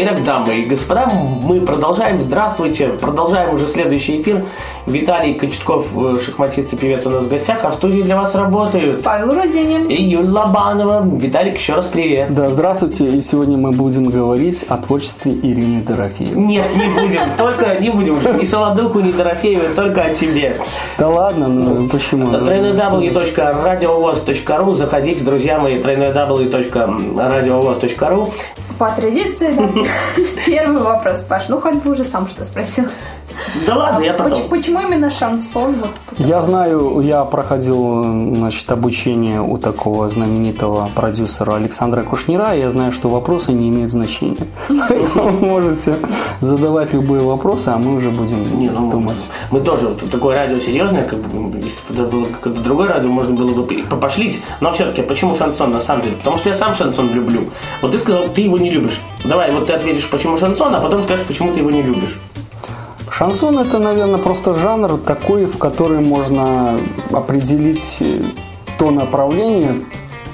Итак, дамы и господа, мы продолжаем. Здравствуйте. Продолжаем уже следующий эфир. Виталий Кочетков, э, шахматист и певец у нас в гостях, а в студии для вас работают Павел Руденин. и Юль Лобанова. Виталик, еще раз привет. Да, здравствуйте, и сегодня мы будем говорить о творчестве Ирины Дорофеевой. Нет, не будем, только не будем ни Солодуху, ни Дорофеевой, только о тебе. Да ладно, ну почему? www.radiovoz.ru Заходите, друзья мои, www.radiovoz.ru По традиции, да. Первый вопрос, Паш. Ну, хоть бы уже сам что спросил. Да ладно, я потом. поч- Почему именно шансон? Вот тут? Я знаю, я проходил значит, обучение у такого знаменитого продюсера Александра Кушнира, и я знаю, что вопросы не имеют значения. Поэтому можете задавать любые вопросы, а мы уже будем Не, ну, думать. Мы тоже, вот такое радио серьезное, как бы, если бы это было какое-то другое радио, можно было бы попошлить. Но все-таки, почему шансон на самом деле? Потому что я сам шансон люблю. Вот ты сказал, ты его не любишь. Давай, вот ты ответишь, почему шансон, а потом скажешь, почему ты его не любишь. Шансон это, наверное, просто жанр такой, в который можно определить э, то направление,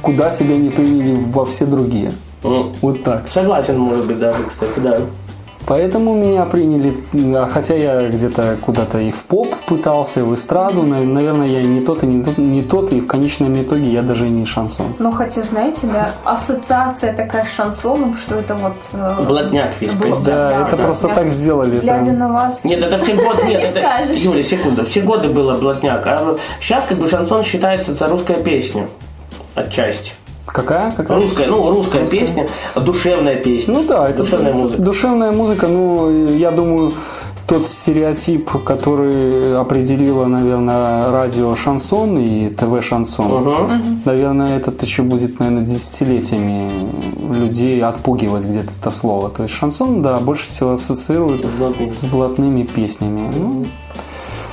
куда тебя не приняли во все другие. М, Вот так. Согласен, может быть, даже, кстати, да. Поэтому меня приняли, а хотя я где-то куда-то и в поп пытался, и в эстраду, на- наверное, я не тот, и не тот, не тот, и в конечном итоге я даже и не шансон. Ну, хотя, знаете, да, ассоциация такая с шансоном, что это вот... э, Блатняк весь, Бл-. Да, Да, это да, просто я- так сделали. Глядя это- на вас... Нет, это в те годы, нет, Не это, скажешь. Юля, секунду, в те годы было блатняк, а сейчас как бы шансон считается это русская песня, отчасти. Какая? Какая? Русская, ну, русская песня, душевная песня. Ну да, это душевная музыка. Душевная музыка, ну, я думаю, тот стереотип, который определило, наверное, радио шансон и ТВ шансон, Мгм. наверное, этот еще будет, наверное, десятилетиями людей отпугивать где-то это слово. То есть шансон, да, больше всего ассоциируют С блатными. с блатными песнями. Ну,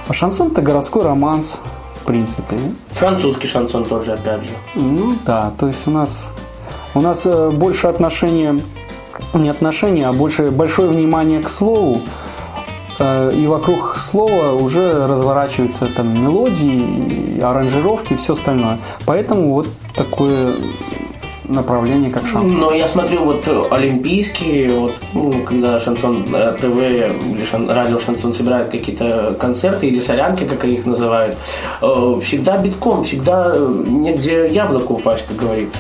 а шансон это городской романс, в принципе. Французский шансон тоже, опять же. Ну да, то есть у нас у нас э, больше отношения, не отношения, а больше большое внимание к слову. Э, И вокруг слова уже разворачиваются там мелодии, аранжировки и все остальное. Поэтому вот такое направление, как шансон. Но я смотрю, вот э, олимпийские, вот, ну, когда шансон э, ТВ или шан- радио шансон собирают какие-то концерты или солянки, как их называют, э, всегда битком, всегда негде яблоко упасть, как говорится.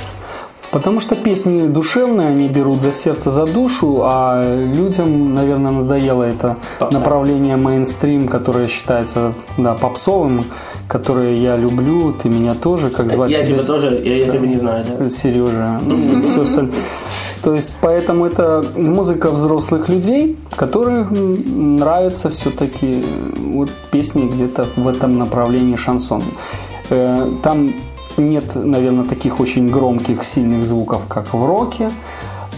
Потому что песни душевные, они берут за сердце, за душу, а людям, наверное, надоело это Попса. направление мейнстрим, которое считается да, попсовым, которое я люблю, ты меня тоже, как звать Я тебя? тебя тоже, я, я тебя не знаю, да. Сережа, ну, все остальное. То есть, поэтому это музыка взрослых людей, которым нравятся все-таки вот песни где-то в этом направлении шансон. Э, Там нет, наверное, таких очень громких, сильных звуков, как в роке.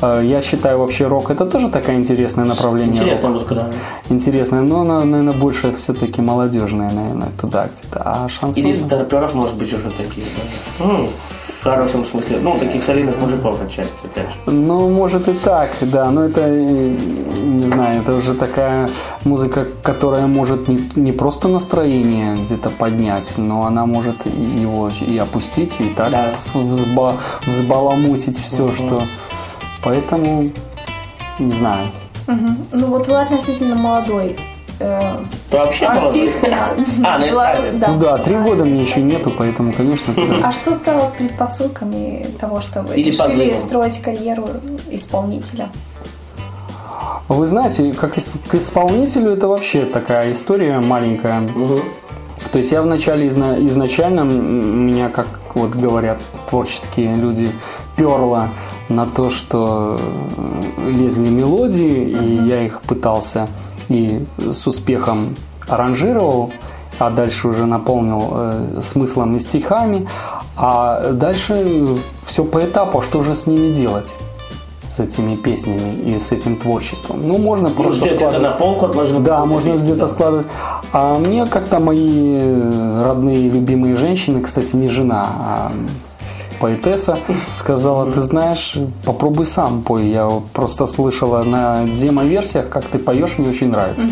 Э, Я считаю, вообще рок это тоже такое интересное направление. Интересная музыка, да. Интересное, но она, наверное, больше все-таки молодежная, наверное, туда где-то. А шансон... Или старперов, может быть, уже такие, да. В хорошем смысле. Ну, таких солидных мужиков отчасти, опять же. Ну, может и так, да, но это, э, не знаю, это уже такая музыка, которая может не, не просто настроение где-то поднять, но она может его и опустить, и так Да. взба- взбаламутить все, что... Поэтому, не знаю. Мгм. Ну, вот вы относительно молодой э, вообще артист. А, на эстраде. да. Ну да, три года мне еще нету, поэтому, конечно, А что стало предпосылками того, что вы Или решили позывом? строить карьеру исполнителя? Вы знаете, как ис- к исполнителю это вообще такая история маленькая. Мгм. То есть я вначале изна- изначально меня, как вот говорят творческие люди, перло на то, что э, лезли мелодии, и я их пытался и с успехом аранжировал, а дальше уже наполнил э, смыслом и стихами, а дальше все по этапу, а что же с ними делать? с этими песнями и с этим творчеством. Ну, можно Ну, просто где-то складывать. на полку отложил. Да, можно песню, где-то да. складывать. А мне как-то мои родные, любимые женщины, кстати, не жена, а поэтесса, сказала, ты знаешь, попробуй сам пой. Я просто слышала на демо-версиях, как ты поешь, мне очень нравится.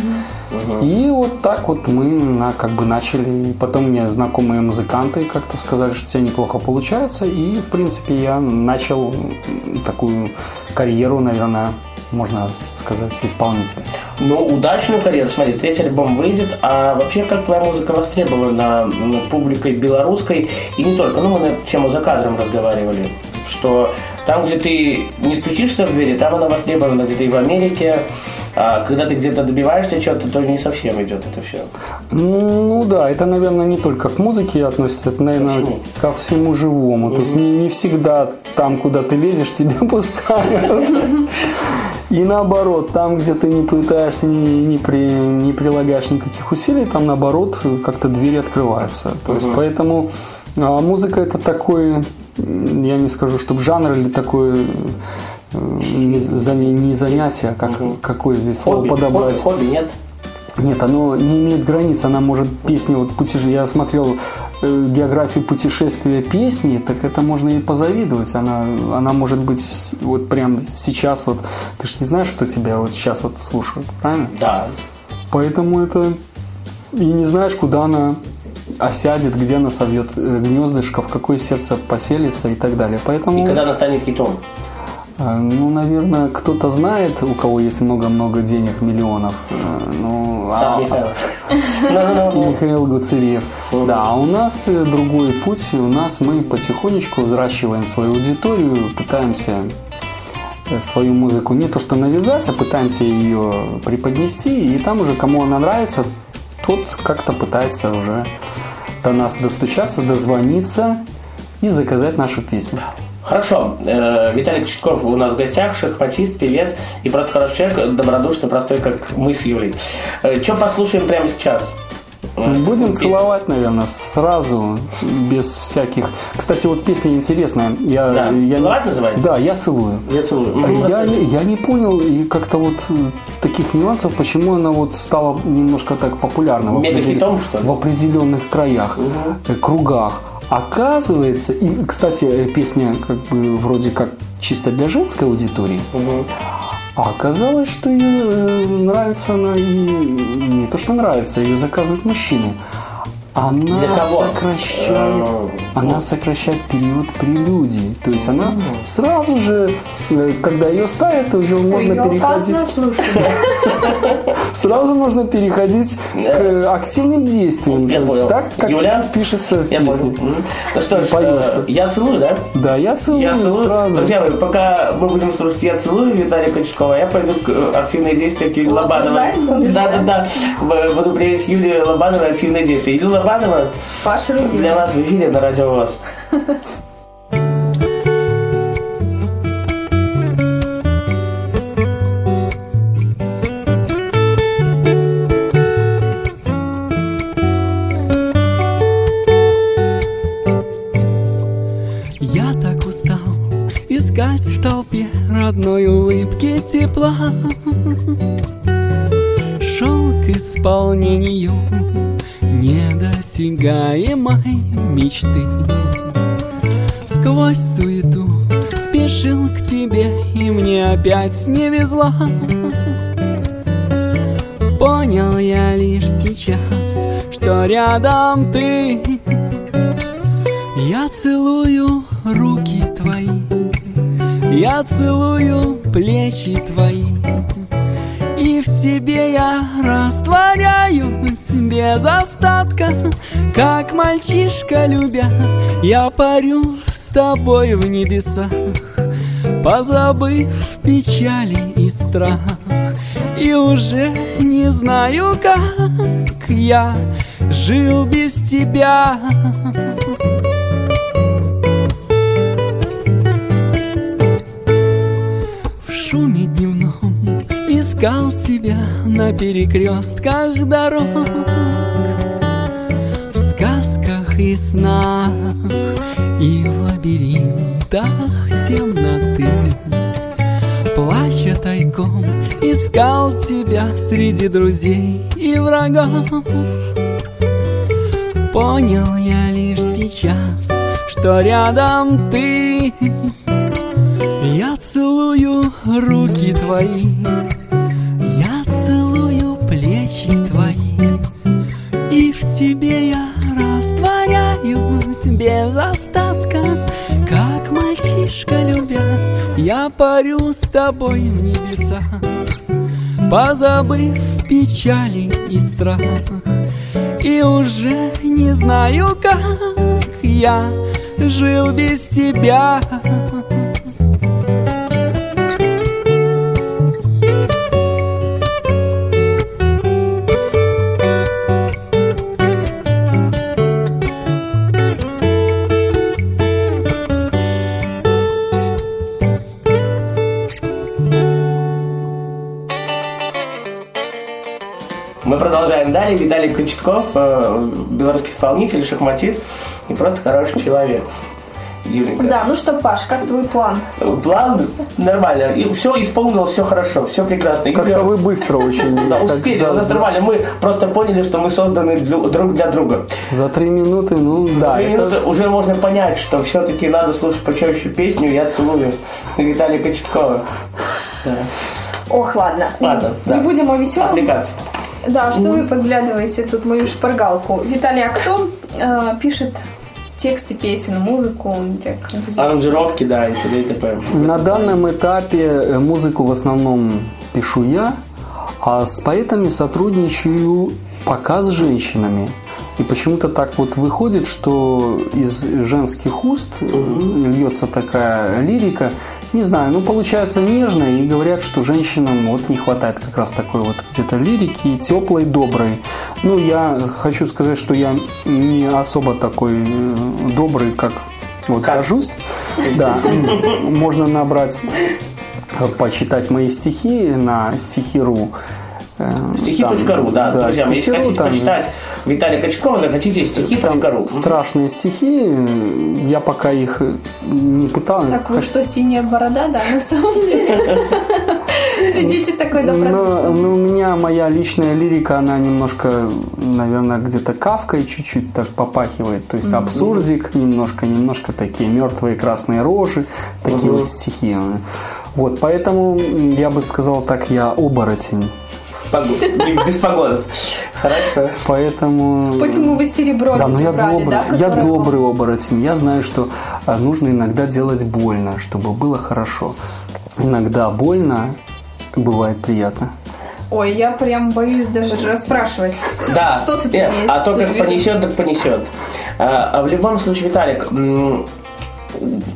И вот так вот мы на, как бы начали. И потом мне знакомые музыканты как-то сказали, что у тебя неплохо получается. И, в принципе, я начал такую карьеру, наверное, можно сказать, исполнителя. Ну, удачную карьеру. Смотри, третий альбом выйдет, а вообще как твоя музыка востребована м, публикой белорусской и не только. Ну, мы на тему за кадром разговаривали, что там, где ты не стучишься в двери, там она востребована где-то и в Америке, а когда ты где-то добиваешься чего-то, то не совсем идет это все. Ну да, это, наверное, не только к музыке относится, это, наверное, Почему? ко всему живому. То есть не, не всегда там, куда ты лезешь, тебя пускают. И наоборот, там, где ты не пытаешься, не, не, при, не прилагаешь никаких усилий, там наоборот как-то двери открываются. То есть поэтому а, музыка это такой, я не скажу, чтобы жанр или такое э, не, за- не занятие, а как, какое здесь слово Хобби, подобрать. хобби, хобби, нет? Нет, оно не имеет границ. Она может песни, вот путеше... я смотрел э, географию путешествия песни, так это можно и позавидовать. Она, она может быть вот прям сейчас вот, ты же не знаешь, кто тебя вот сейчас вот слушает, правильно? Да. Поэтому это и не знаешь, куда она осядет, где она совьет э, гнездышко, в какое сердце поселится и так далее. Поэтому, И когда она станет хитом? Э, ну, наверное, кто-то знает, у кого есть много-много денег, миллионов. э, Ну, а-. Михаил Гуцериев. Да, а у нас э, другой путь. У нас мы потихонечку взращиваем свою аудиторию, пытаемся э, свою музыку не то что навязать, а пытаемся ее преподнести. И там уже кому она нравится, тот как-то пытается уже до нас достучаться, дозвониться и заказать нашу песню. Хорошо. Э, Виталий Кочетков у нас в гостях, шахматист, певец и просто хороший человек, добродушный, простой, как мы с Юлей. Что послушаем прямо сейчас? Э, Будем песню. целовать, наверное, сразу, без всяких... Кстати, вот песня интересная. Я, Да. я... «Целовать» называется? Да, я целую. Я целую. Мгм, Я не, я не понял и как-то вот э, таких нюансов, почему она вот стала немножко так популярна в, Мегафитом, что ли? в определенных краях, э, кругах. Оказывается, и, кстати, песня как бы вроде как чисто для женской аудитории, а оказалось, что ее э, нравится она и не то, что нравится, ее заказывают мужчины. Она Для кого? сокращает, она сокращает период прелюдии. То есть она сразу же, э, когда ее ставят, уже можно переходить. Сразу можно переходить к активным действиям. Я понял. так, как Юля? пишется в песне. Ну что ж, Поется. э, я целую, да? Да, я целую, сразу. Друзья пока мы будем слушать «Я целую» Виталия Кочеткова, я пойду к э, активные действия к Юлии Лобановой. Лобызать будешь, Да, да, да. В- Буду приводить Юлию Лобановой активные действия. Юлия Лобанова Паша Рудин. для вас в эфире на Радио ВОЗ. недосягаемой мечты. Сквозь суету спешил к тебе, и мне опять не везло. Понял я лишь сейчас, что рядом ты. Я целую руки твои, я целую плечи твои, и в тебе я растворяюсь без остатка, как мальчишка любя, я парю с тобой в небесах, позабыв печали и страх, и уже не знаю, как я жил без тебя. В шуме дневном искал тебя на перекрестках дорог сказках и снах и в лабиринтах темноты Плача тайком искал тебя среди друзей и врагов Понял я лишь сейчас, что рядом ты. Я целую руки твои, парю с тобой в небесах, позабыв печали и страх, и уже не знаю, как я жил без тебя. Далее. Виталий Крючков, э, белорусский исполнитель, шахматист и просто хороший человек. Юленька. Да, ну что, Паш, как твой план? План нормально. И все исполнил, все хорошо, все прекрасно. Как-то Игорь, вы быстро очень. да, успели, за- у нас за- нормально. Мы просто поняли, что мы созданы друг для друга. За три минуты, ну да. Две это- минуты уже можно понять, что все-таки надо слушать почаще песню «Я целую» Виталия Кочеткова. Да. Ох, ладно. Ладно, Не будем о веселом. Отвлекаться. Да, что вы подглядываете тут мою шпаргалку? Виталий, а кто э, пишет тексты песен, музыку? Аранжировки, да, и т.д. и т.п. На данном этапе э, музыку в основном пишу я, а с поэтами сотрудничаю пока с женщинами. И почему-то так вот выходит, что из женских уст э, льется такая лирика. Не знаю, ну получается нежно, и говорят, что женщинам вот не хватает как раз такой вот где-то лирики, теплой, доброй. Ну, я хочу сказать, что я не особо такой э, добрый, как вот кажусь. Да, можно набрать, э, почитать мои стихи на стихи.ру. Э, Стихи.ру, да, друзья, если хотите там- почитать Виталия Качкова, захотите стихи.ру. Страшные стихи, я пока их не пытал. Так вы что, синяя борода, да, на самом деле? Сидите такой добродушный. но у меня моя личная лирика, она немножко, наверное, где-то кавкой чуть-чуть так попахивает. То есть абсурдик немножко, немножко такие мертвые красные рожи, такие вот стихи. Вот, поэтому я бы сказал так, я оборотень. Без погодов. Хорошо. Поэтому... Поэтому вы серебро Да, но я добрый, да? я добрый оборотень. Я знаю, что а, нужно иногда делать больно, чтобы было хорошо. Иногда больно, бывает приятно. Ой, я прям боюсь даже расспрашивать. Да, Что тут э, имеется а то как понесет, так понесет. А, а в любом случае, Виталик,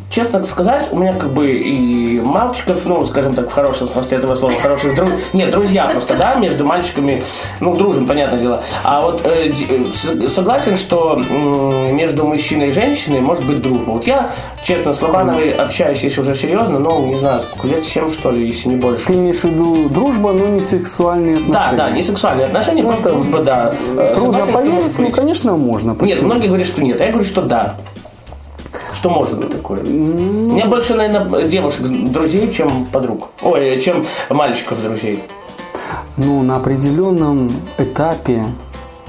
честно сказать, у меня как бы и мальчиков, ну, скажем так, в хорошем смысле этого слова, хороших друзей, нет, друзья просто, да, между мальчиками, ну, дружим, понятное дело. А вот э, э, согласен, что м, между мужчиной и женщиной может быть дружба. Вот я, честно, с Лобановой общаюсь, если уже серьезно, ну, не знаю, сколько лет, 7, что ли, если не больше. Ты имеешь в виду дружба, но не сексуальные отношения? Да, да, не сексуальные отношения, Ну, просто дружба, да. Э, Трудно согласен, поверить, ну, конечно, можно. Нет, Почему? многие говорят, что нет, а я говорю, что да. Что может быть такое? Ну, У меня больше, наверное, девушек друзей, чем подруг. Ой, чем мальчиков друзей. Ну, на определенном этапе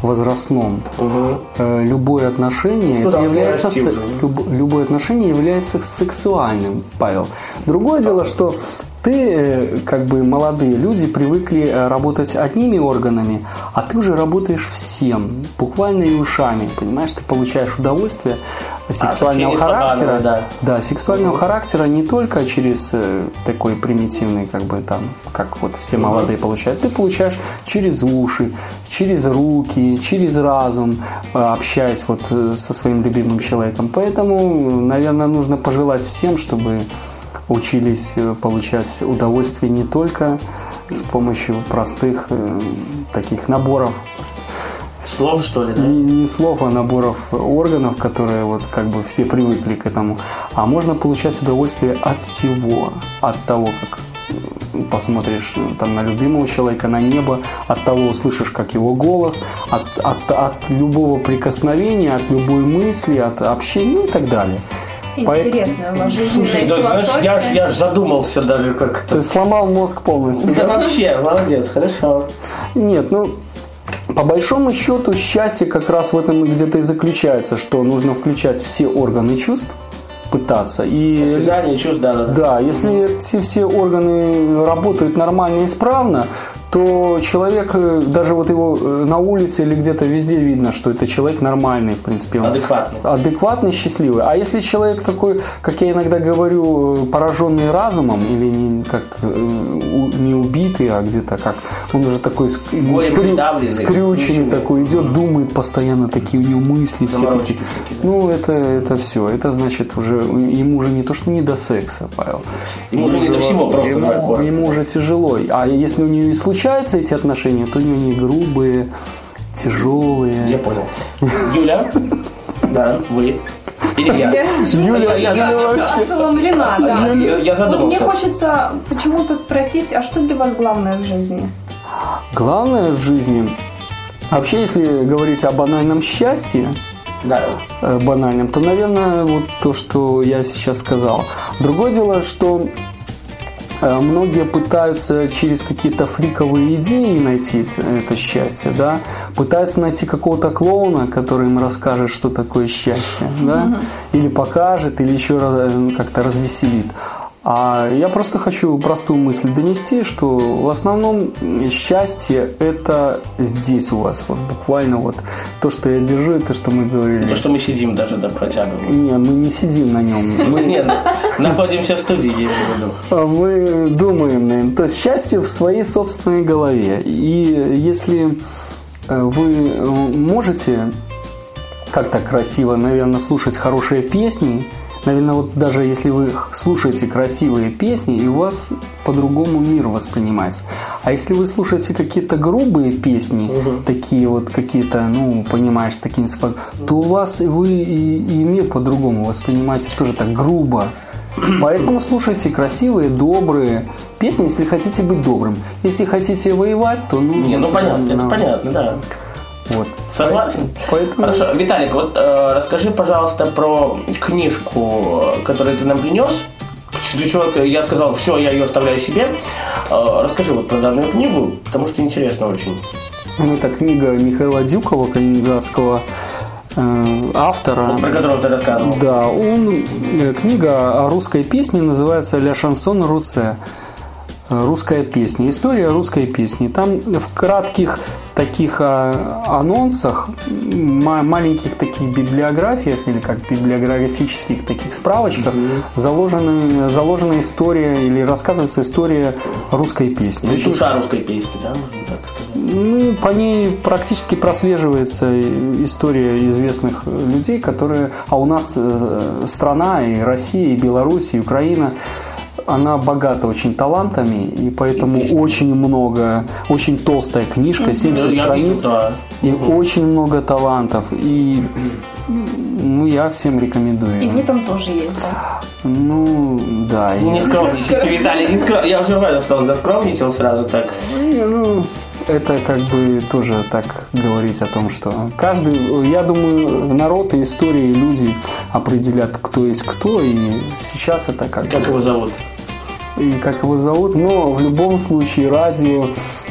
возрастном э, любое отношение Ну, это является уже. люб- любое отношение является сексуальным, Павел. Другое дело, что ты, э, как бы молодые люди, привыкли э, работать одними органами, а ты уже работаешь всем, буквально и ушами, понимаешь, ты получаешь удовольствие сексуального общение с характера, да. да, сексуального характера не только через э, такой примитивный, как бы там, как вот все молодые получают, ты получаешь через уши, через руки, через разум, э, общаясь вот э, со своим любимым человеком. Поэтому, наверное, нужно пожелать всем, чтобы учились получать удовольствие не только с помощью простых таких наборов Слов, что ли, да? не, не слов, а наборов органов, которые вот как бы все привыкли к этому. А можно получать удовольствие от всего, от того, как посмотришь э, там на любимого человека, на небо, от того услышишь, как его голос, от, от, от любого прикосновения, от любой мысли, от общения ну и так далее. Интересно, жизненная Слушай, да, знаешь, я ж, я ж задумался даже как-то. Ты сломал мозг полностью. Да вообще, молодец, хорошо. Нет, ну по большому счету счастье как раз в этом и где-то и заключается, что нужно включать все органы чувств, пытаться. И Осязание, чувств, да, да, да. если эти все органы работают нормально и исправно, то человек, э, даже вот его э, на улице или где-то везде видно, что это человек нормальный, в принципе. он Адекватный. Адекватный, счастливый. А если человек такой, как я иногда говорю, э, пораженный разумом, или не, как-то, не убитый, а где-то как, он уже такой скрю- скрюченный такой идет, думает постоянно такие у него мысли, все такие. всякие, да. Ну, это, это все. Это значит уже, ему уже не то, что не до секса, Павел. Ему уже не до всего, просто ему, ему уже тяжело. А если у нее и случаются эти отношения, то они грубые, тяжелые. Я понял. Юля? Да, вы. Или я? Я сижу, Юля, я, ошеломлена, да. Я, я Вот мне задумался. хочется почему-то спросить, а что для вас главное в жизни? Главное в жизни, вообще, если говорить о банальном счастье, Да. э, банальном, то, наверное, вот то, что я сейчас сказал. Другое дело, что многие пытаются через какие-то фриковые идеи найти это счастье, да, пытаются найти какого-то клоуна, который им расскажет, что такое счастье, да, или покажет, или еще э, как-то развеселит. А я просто хочу простую мысль донести, что в основном счастье это здесь у вас, вот буквально вот то, что я держу, это что мы говорили. То, что мы сидим даже, да, хотя бы. Не, мы не сидим на нем. Мы, Нет, находимся в студии, я имею а мы думаем на нем. То есть счастье в своей собственной голове. И если э, вы можете как-то красиво, наверное, слушать хорошие песни, наверное, вот даже если вы слушаете красивые песни, и у вас по-другому мир воспринимается. А если вы слушаете какие-то грубые песни, такие вот какие-то, ну, понимаешь, спо- то у вас вы и, и мир по-другому воспринимаете тоже так грубо. Поэтому слушайте красивые, добрые песни, если хотите быть добрым. Если хотите воевать, то ну... Не, ну понятно, это ну, понятно, да. Вот. Согласен. Поэтому- Хорошо. Виталик, вот э, расскажи, пожалуйста, про книжку, которую ты нам принес. Для чего я сказал, все, я ее оставляю себе. Э, расскажи вот про данную книгу, потому что интересно очень. Ну, это книга Михаила Дюкова, калининградского э, автора. Про которую ты рассказывал. Да, он, э, книга о русской песне называется «Ля шансон Руссе». Э, Русская песня. История русской песни. Там в кратких таких а, анонсах, ма- маленьких таких библиографиях или как библиографических таких справочках заложены, заложена история или рассказывается история русской песни. Очень- Душа русской песни, да, ну, по ней практически прослеживается история известных людей, которые... А у нас э, страна, и Россия, и Беларусь, и Украина, она богата очень талантами, и поэтому И очень много, очень толстая книжка, 70 Ну, Я страниц, вижу, да. и очень много талантов. И ну, я всем рекомендую. И вы там тоже есть, да? Ну, да. я- Не скромничайте, Виталий, не скром... Я уже понял, что он заскромничал сразу так. Не, ну, это как бы тоже так говорить о том, что каждый, я думаю, народ и истории, и люди определят, кто есть кто, и сейчас это как, Как его зовут? И как его зовут, но в любом случае радио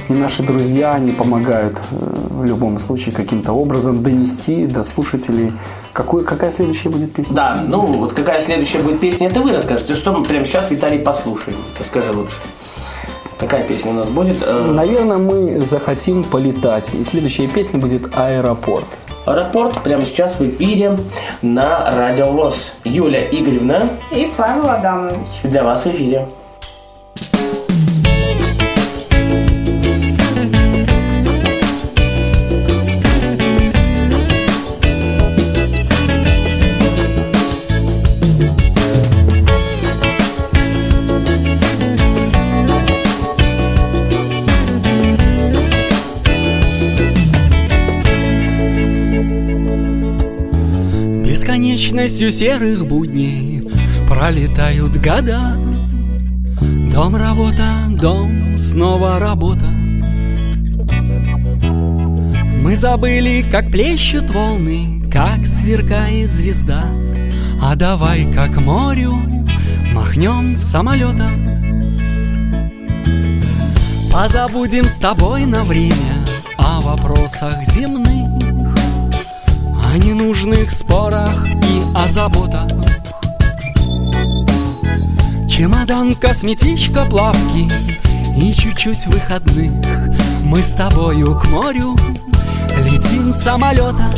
и наши друзья, они помогают э, в любом случае каким-то образом донести до слушателей, какой, какая следующая будет песня. Да, ну вот какая следующая будет песня, это вы расскажете. Что мы прямо сейчас, Виталий, послушаем? Расскажи лучше. Какая песня у нас будет? Э, Наверное, мы захотим полетать, и следующая песня будет «Аэропорт». Аэропорт прямо сейчас в эфире на Радио ВОЗ. Юля Игоревна И Павел Адамович. для вас в эфире. Бесконечностью серых будней Пролетают года. Дом, работа, дом, снова работа. Мы забыли, как плещут волны Как сверкает звезда. А давай, как морю, махнем самолетом. Позабудем с тобой на время о вопросах земных, о ненужных спорах и о заботах. Чемодан, косметичка, плавки и чуть-чуть выходных. Мы с тобою к морю летим самолетом.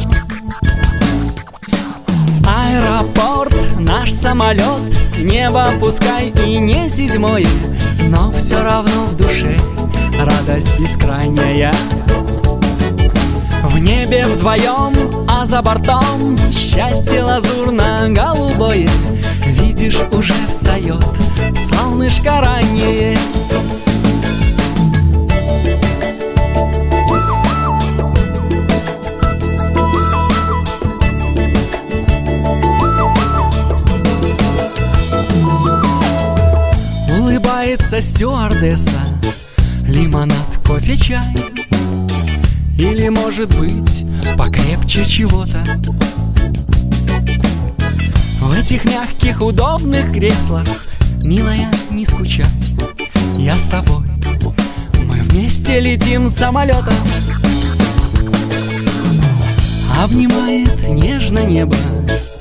Аэропорт, наш самолет, небо пускай и не седьмое, но все равно в душе радость бескрайняя. В небе вдвоем, а за бортом счастье лазурно-голубое. Видишь, уже встает солнышко раннее. Улыбается стюардесса Лимонад, кофе, чай Или, может быть, покрепче чего-то? В этих мягких, удобных креслах Милая, не скучай. Я с тобой. Мы вместе летим самолетом. Обнимает нежно небо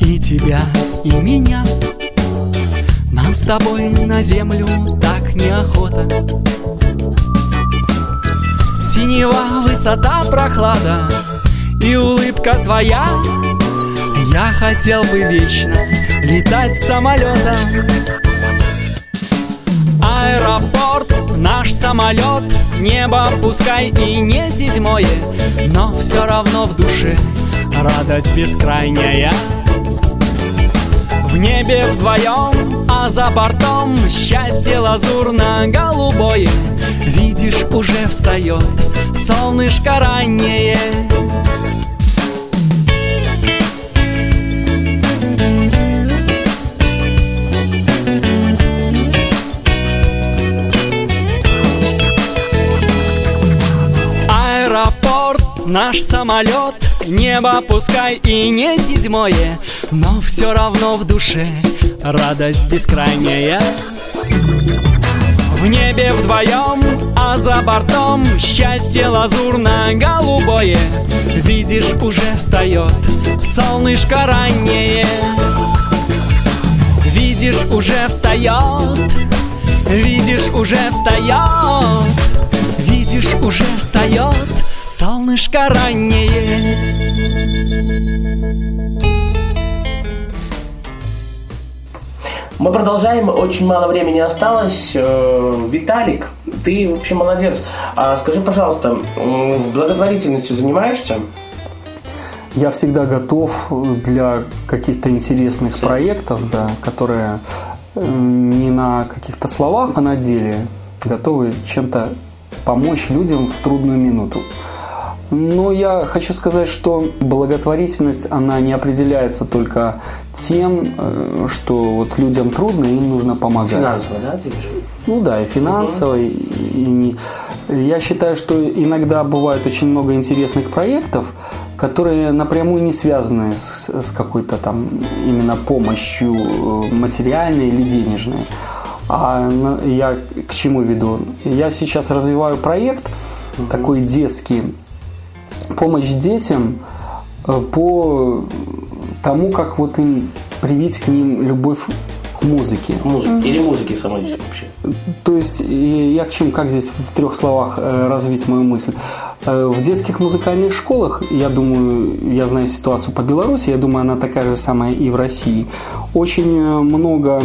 И тебя, и меня. Нам с тобой на землю так неохота Синева, высота, прохлада И улыбка твоя. Я хотел бы вечно летать самолетом Аэропорт, наш самолет Небо пускай и не седьмое Но все равно в душе радость бескрайняя. В небе вдвоем, а за бортом Счастье лазурно-голубое Видишь, уже встает солнышко раннее. Аэропорт, наш самолет Небо пускай и не седьмое Но все равно в душе радость бескрайняя В небе вдвоем, а за бортом Счастье лазурно-голубое. Видишь, уже встает солнышко раннее. Видишь, уже встает Видишь, уже встает. Видишь, уже встает солнышко раннее Мы продолжаем, очень мало времени осталось. Э, Виталик, ты вообще молодец. А скажи, пожалуйста, благотворительностью занимаешься? Я всегда готов для каких-то интересных проектов, да, которые не на каких-то словах, а на деле готовы чем-то помочь людям в трудную минуту. Но я хочу сказать, что благотворительность, она не определяется только тем, э, что вот людям трудно, им нужно помогать. Финансово, да, ты? Ну да, и финансово, и, и не- Я считаю, что иногда бывает очень много интересных проектов, которые напрямую не связаны с, с какой-то там именно помощью э, материальной или денежной. А я к чему веду? Я сейчас развиваю проект такой детский, помощь детям э, по тому, как вот им привить к ним любовь к музыке. Музыки. Или музыки самой вообще. То есть я к чему, как здесь в трех словах э, развить мою мысль? Э, В детских музыкальных школах, я думаю, я знаю ситуацию по Беларуси, я думаю, она такая же самая и в России. Очень много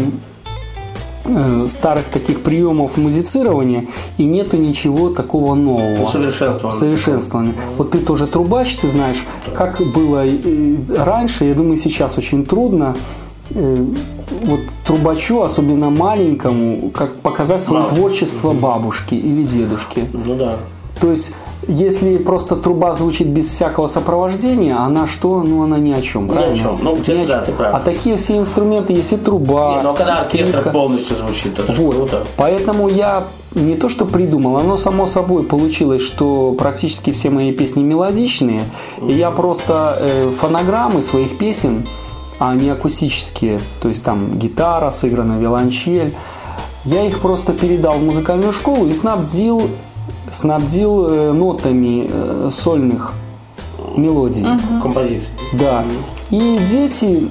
старых таких приемов музицирования, и нету ничего такого нового. Усовершенствовано. Совершенствование. Вот ты тоже трубач, ты знаешь, как было э, раньше, я думаю, сейчас очень трудно э, вот трубачу, особенно маленькому, как показать свое Мало. творчество бабушки или дедушки. Ну да. То есть, если просто труба звучит без всякого сопровождения, она что? Ну, она ни о чем, правильно? чем. Ну, где-то Ни о да, чем. ты прав. А такие все инструменты, если труба, Не, но когда оркестр скрипка- полностью звучит, это вот. круто. Поэтому я не то что придумал, оно само собой получилось, что практически все мои песни мелодичные. И я просто э, фонограммы своих песен, а не акустические, то есть там гитара сыграна, виолончель, я их просто передал в музыкальную школу и снабдил снабдил э, нотами э, сольных мелодий. Композиции. Да. И дети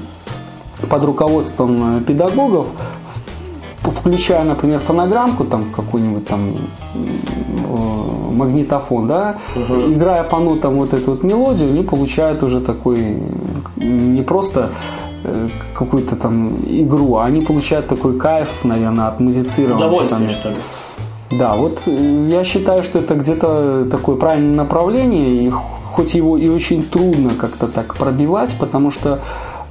под руководством э, педагогов, включая, например, фонограммку, там какой-нибудь там э, магнитофон, да, играя по нотам вот эту вот мелодию, они получают уже такой не просто э, какую-то там игру, а они получают такой кайф, наверное, от музицирования. Удовольствие, что ли. Да, вот э, я считаю, что это где-то такое правильное направление, и хоть его и очень трудно как-то так пробивать, потому что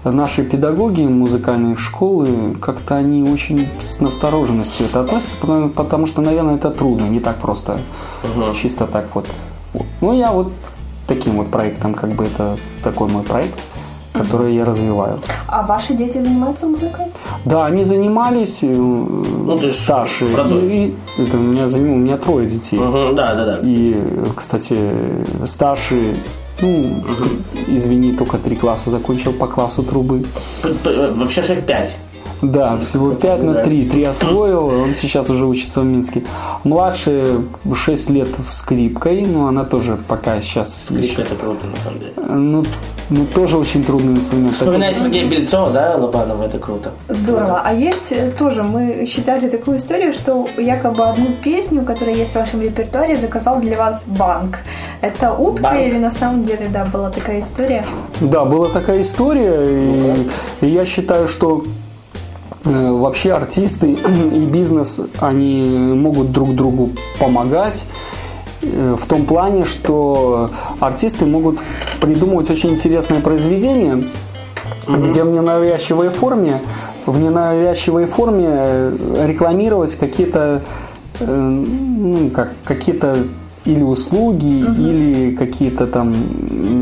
наши педагоги музыкальные школы, как-то они очень с настороженностью это относятся, потому, потому что, наверное, это трудно, не так просто, чисто так вот. Вот. Ну, я вот таким вот проектом, как бы это такой мой проект, который я развиваю. А ваши дети занимаются музыкой? Да, они занимались, э, то есть старшие. И- и это у меня заним- у меня трое детей. Мгм, Да, да, да. И, кстати, старший, ну, извини, только три класса закончил по классу трубы. Вообще шаг 5. Да, всего 5 на Да. 3. 3 освоил, он сейчас уже учится в Минске. Младшая 6 лет в скрипкой, но она тоже пока сейчас... Скрипка это круто, на самом деле. Ну, ну, тоже очень трудный инструмент. Вспоминая Сергея Бельцова, да, Лобанова, это круто. Здорово. А есть э, тоже, мы считали такую историю, что якобы одну песню, которая есть в вашем репертуаре, заказал для вас банк. Это утка Банк. или на самом деле, да, была такая история? Да, была такая история, и, и я считаю, что вообще артисты и бизнес, они могут друг другу помогать э, в том плане, что артисты могут придумывать очень интересные произведения, где в ненавязчивой форме, в ненавязчивой форме э, рекламировать какие-то, э, ну, как, какие-то или услуги, или какие-то там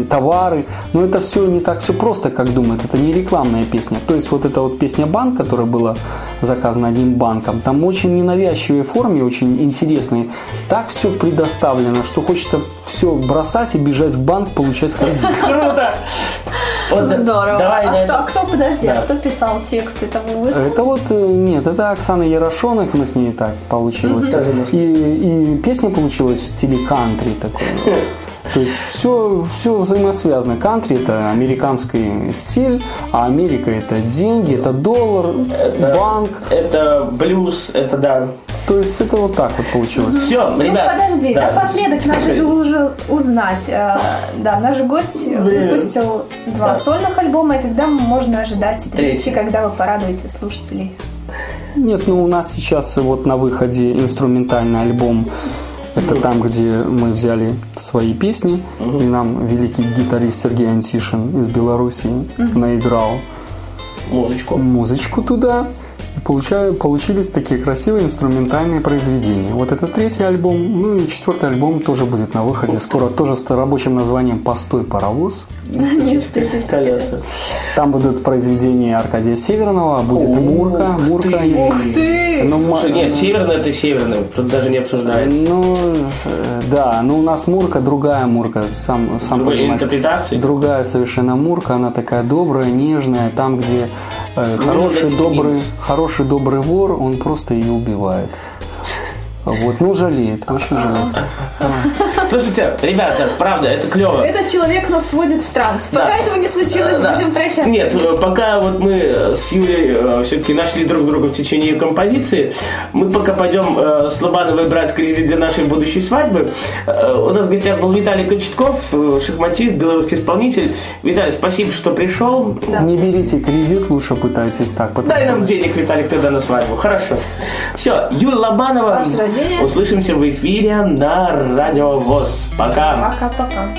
товары. Но это все не так все просто, как думают. Это не рекламная песня. То есть вот эта вот песня «Банк», которая была заказана одним банком, там очень ненавязчивой форме, очень интересной. Так все предоставлено, что хочется все бросать и бежать в банк, получать кредит. Круто! Вот, Здорово. Давай а, кто, это- а кто, подожди, Да. а кто писал тексты того выставки? Это вот, э, нет, это Оксана Ярошонок, мы с ней так получилось. Мгм. И, и песня получилась в стиле кантри такой. То есть все, все взаимосвязано. Кантри это американский стиль, а Америка это деньги, это доллар, банк. Это блюз, это да. То есть это вот так вот получилось. Все, Ну, ребят. подожди, да. напоследок надо же уже узнать. э, Да, наш гость Блин. выпустил два Да. сольных альбома, и когда можно ожидать третий, Третий. когда вы порадуете слушателей? Нет, ну у нас сейчас вот на выходе инструментальный альбом. Это там, где мы взяли свои песни, и нам великий гитарист Сергей Антишин из Беларуси наиграл Музычку. музычку туда. Получаю, получились такие красивые инструментальные произведения. Вот это третий альбом, ну и четвертый альбом тоже будет на выходе. Скоро тоже с рабочим названием «Постой, паровоз». Не. Колеса. Там будут произведения Аркадия Северного, а будет и Мурка. Мурка. Ух ты! Ну, нет, северный это северный. Тут даже не обсуждается. Ну, э, да, но у нас Мурка другая Мурка, сам, сам Другой интерпретации. Другая совершенно Мурка, она такая добрая, нежная, там, где Ну, хороший, дайте добрый, хороший, добрый вор, он просто ее убивает. Вот, ну жалеет, очень жалеет. Слушайте, ребята, правда, это клево. Этот человек нас сводит в транс. Пока Да. этого не случилось, Да. будем прощаться. Нет, э, пока вот мы с Юлей все-таки нашли друг друга в течение композиции, мы пока пойдем э, с Лобановой брать кредит для нашей будущей свадьбы. Э, у нас в гостях был Виталий Кочетков, э, шахматист, белорусский исполнитель. Виталий, спасибо, что пришел. Не берите кредит, лучше пытайтесь так. Дай нам денег, Виталий, тогда на свадьбу. Хорошо. Все, Юля Лобанова. Ваш рождение. Услышимся в эфире на Радио ВОЗ. Пока. Пока-пока.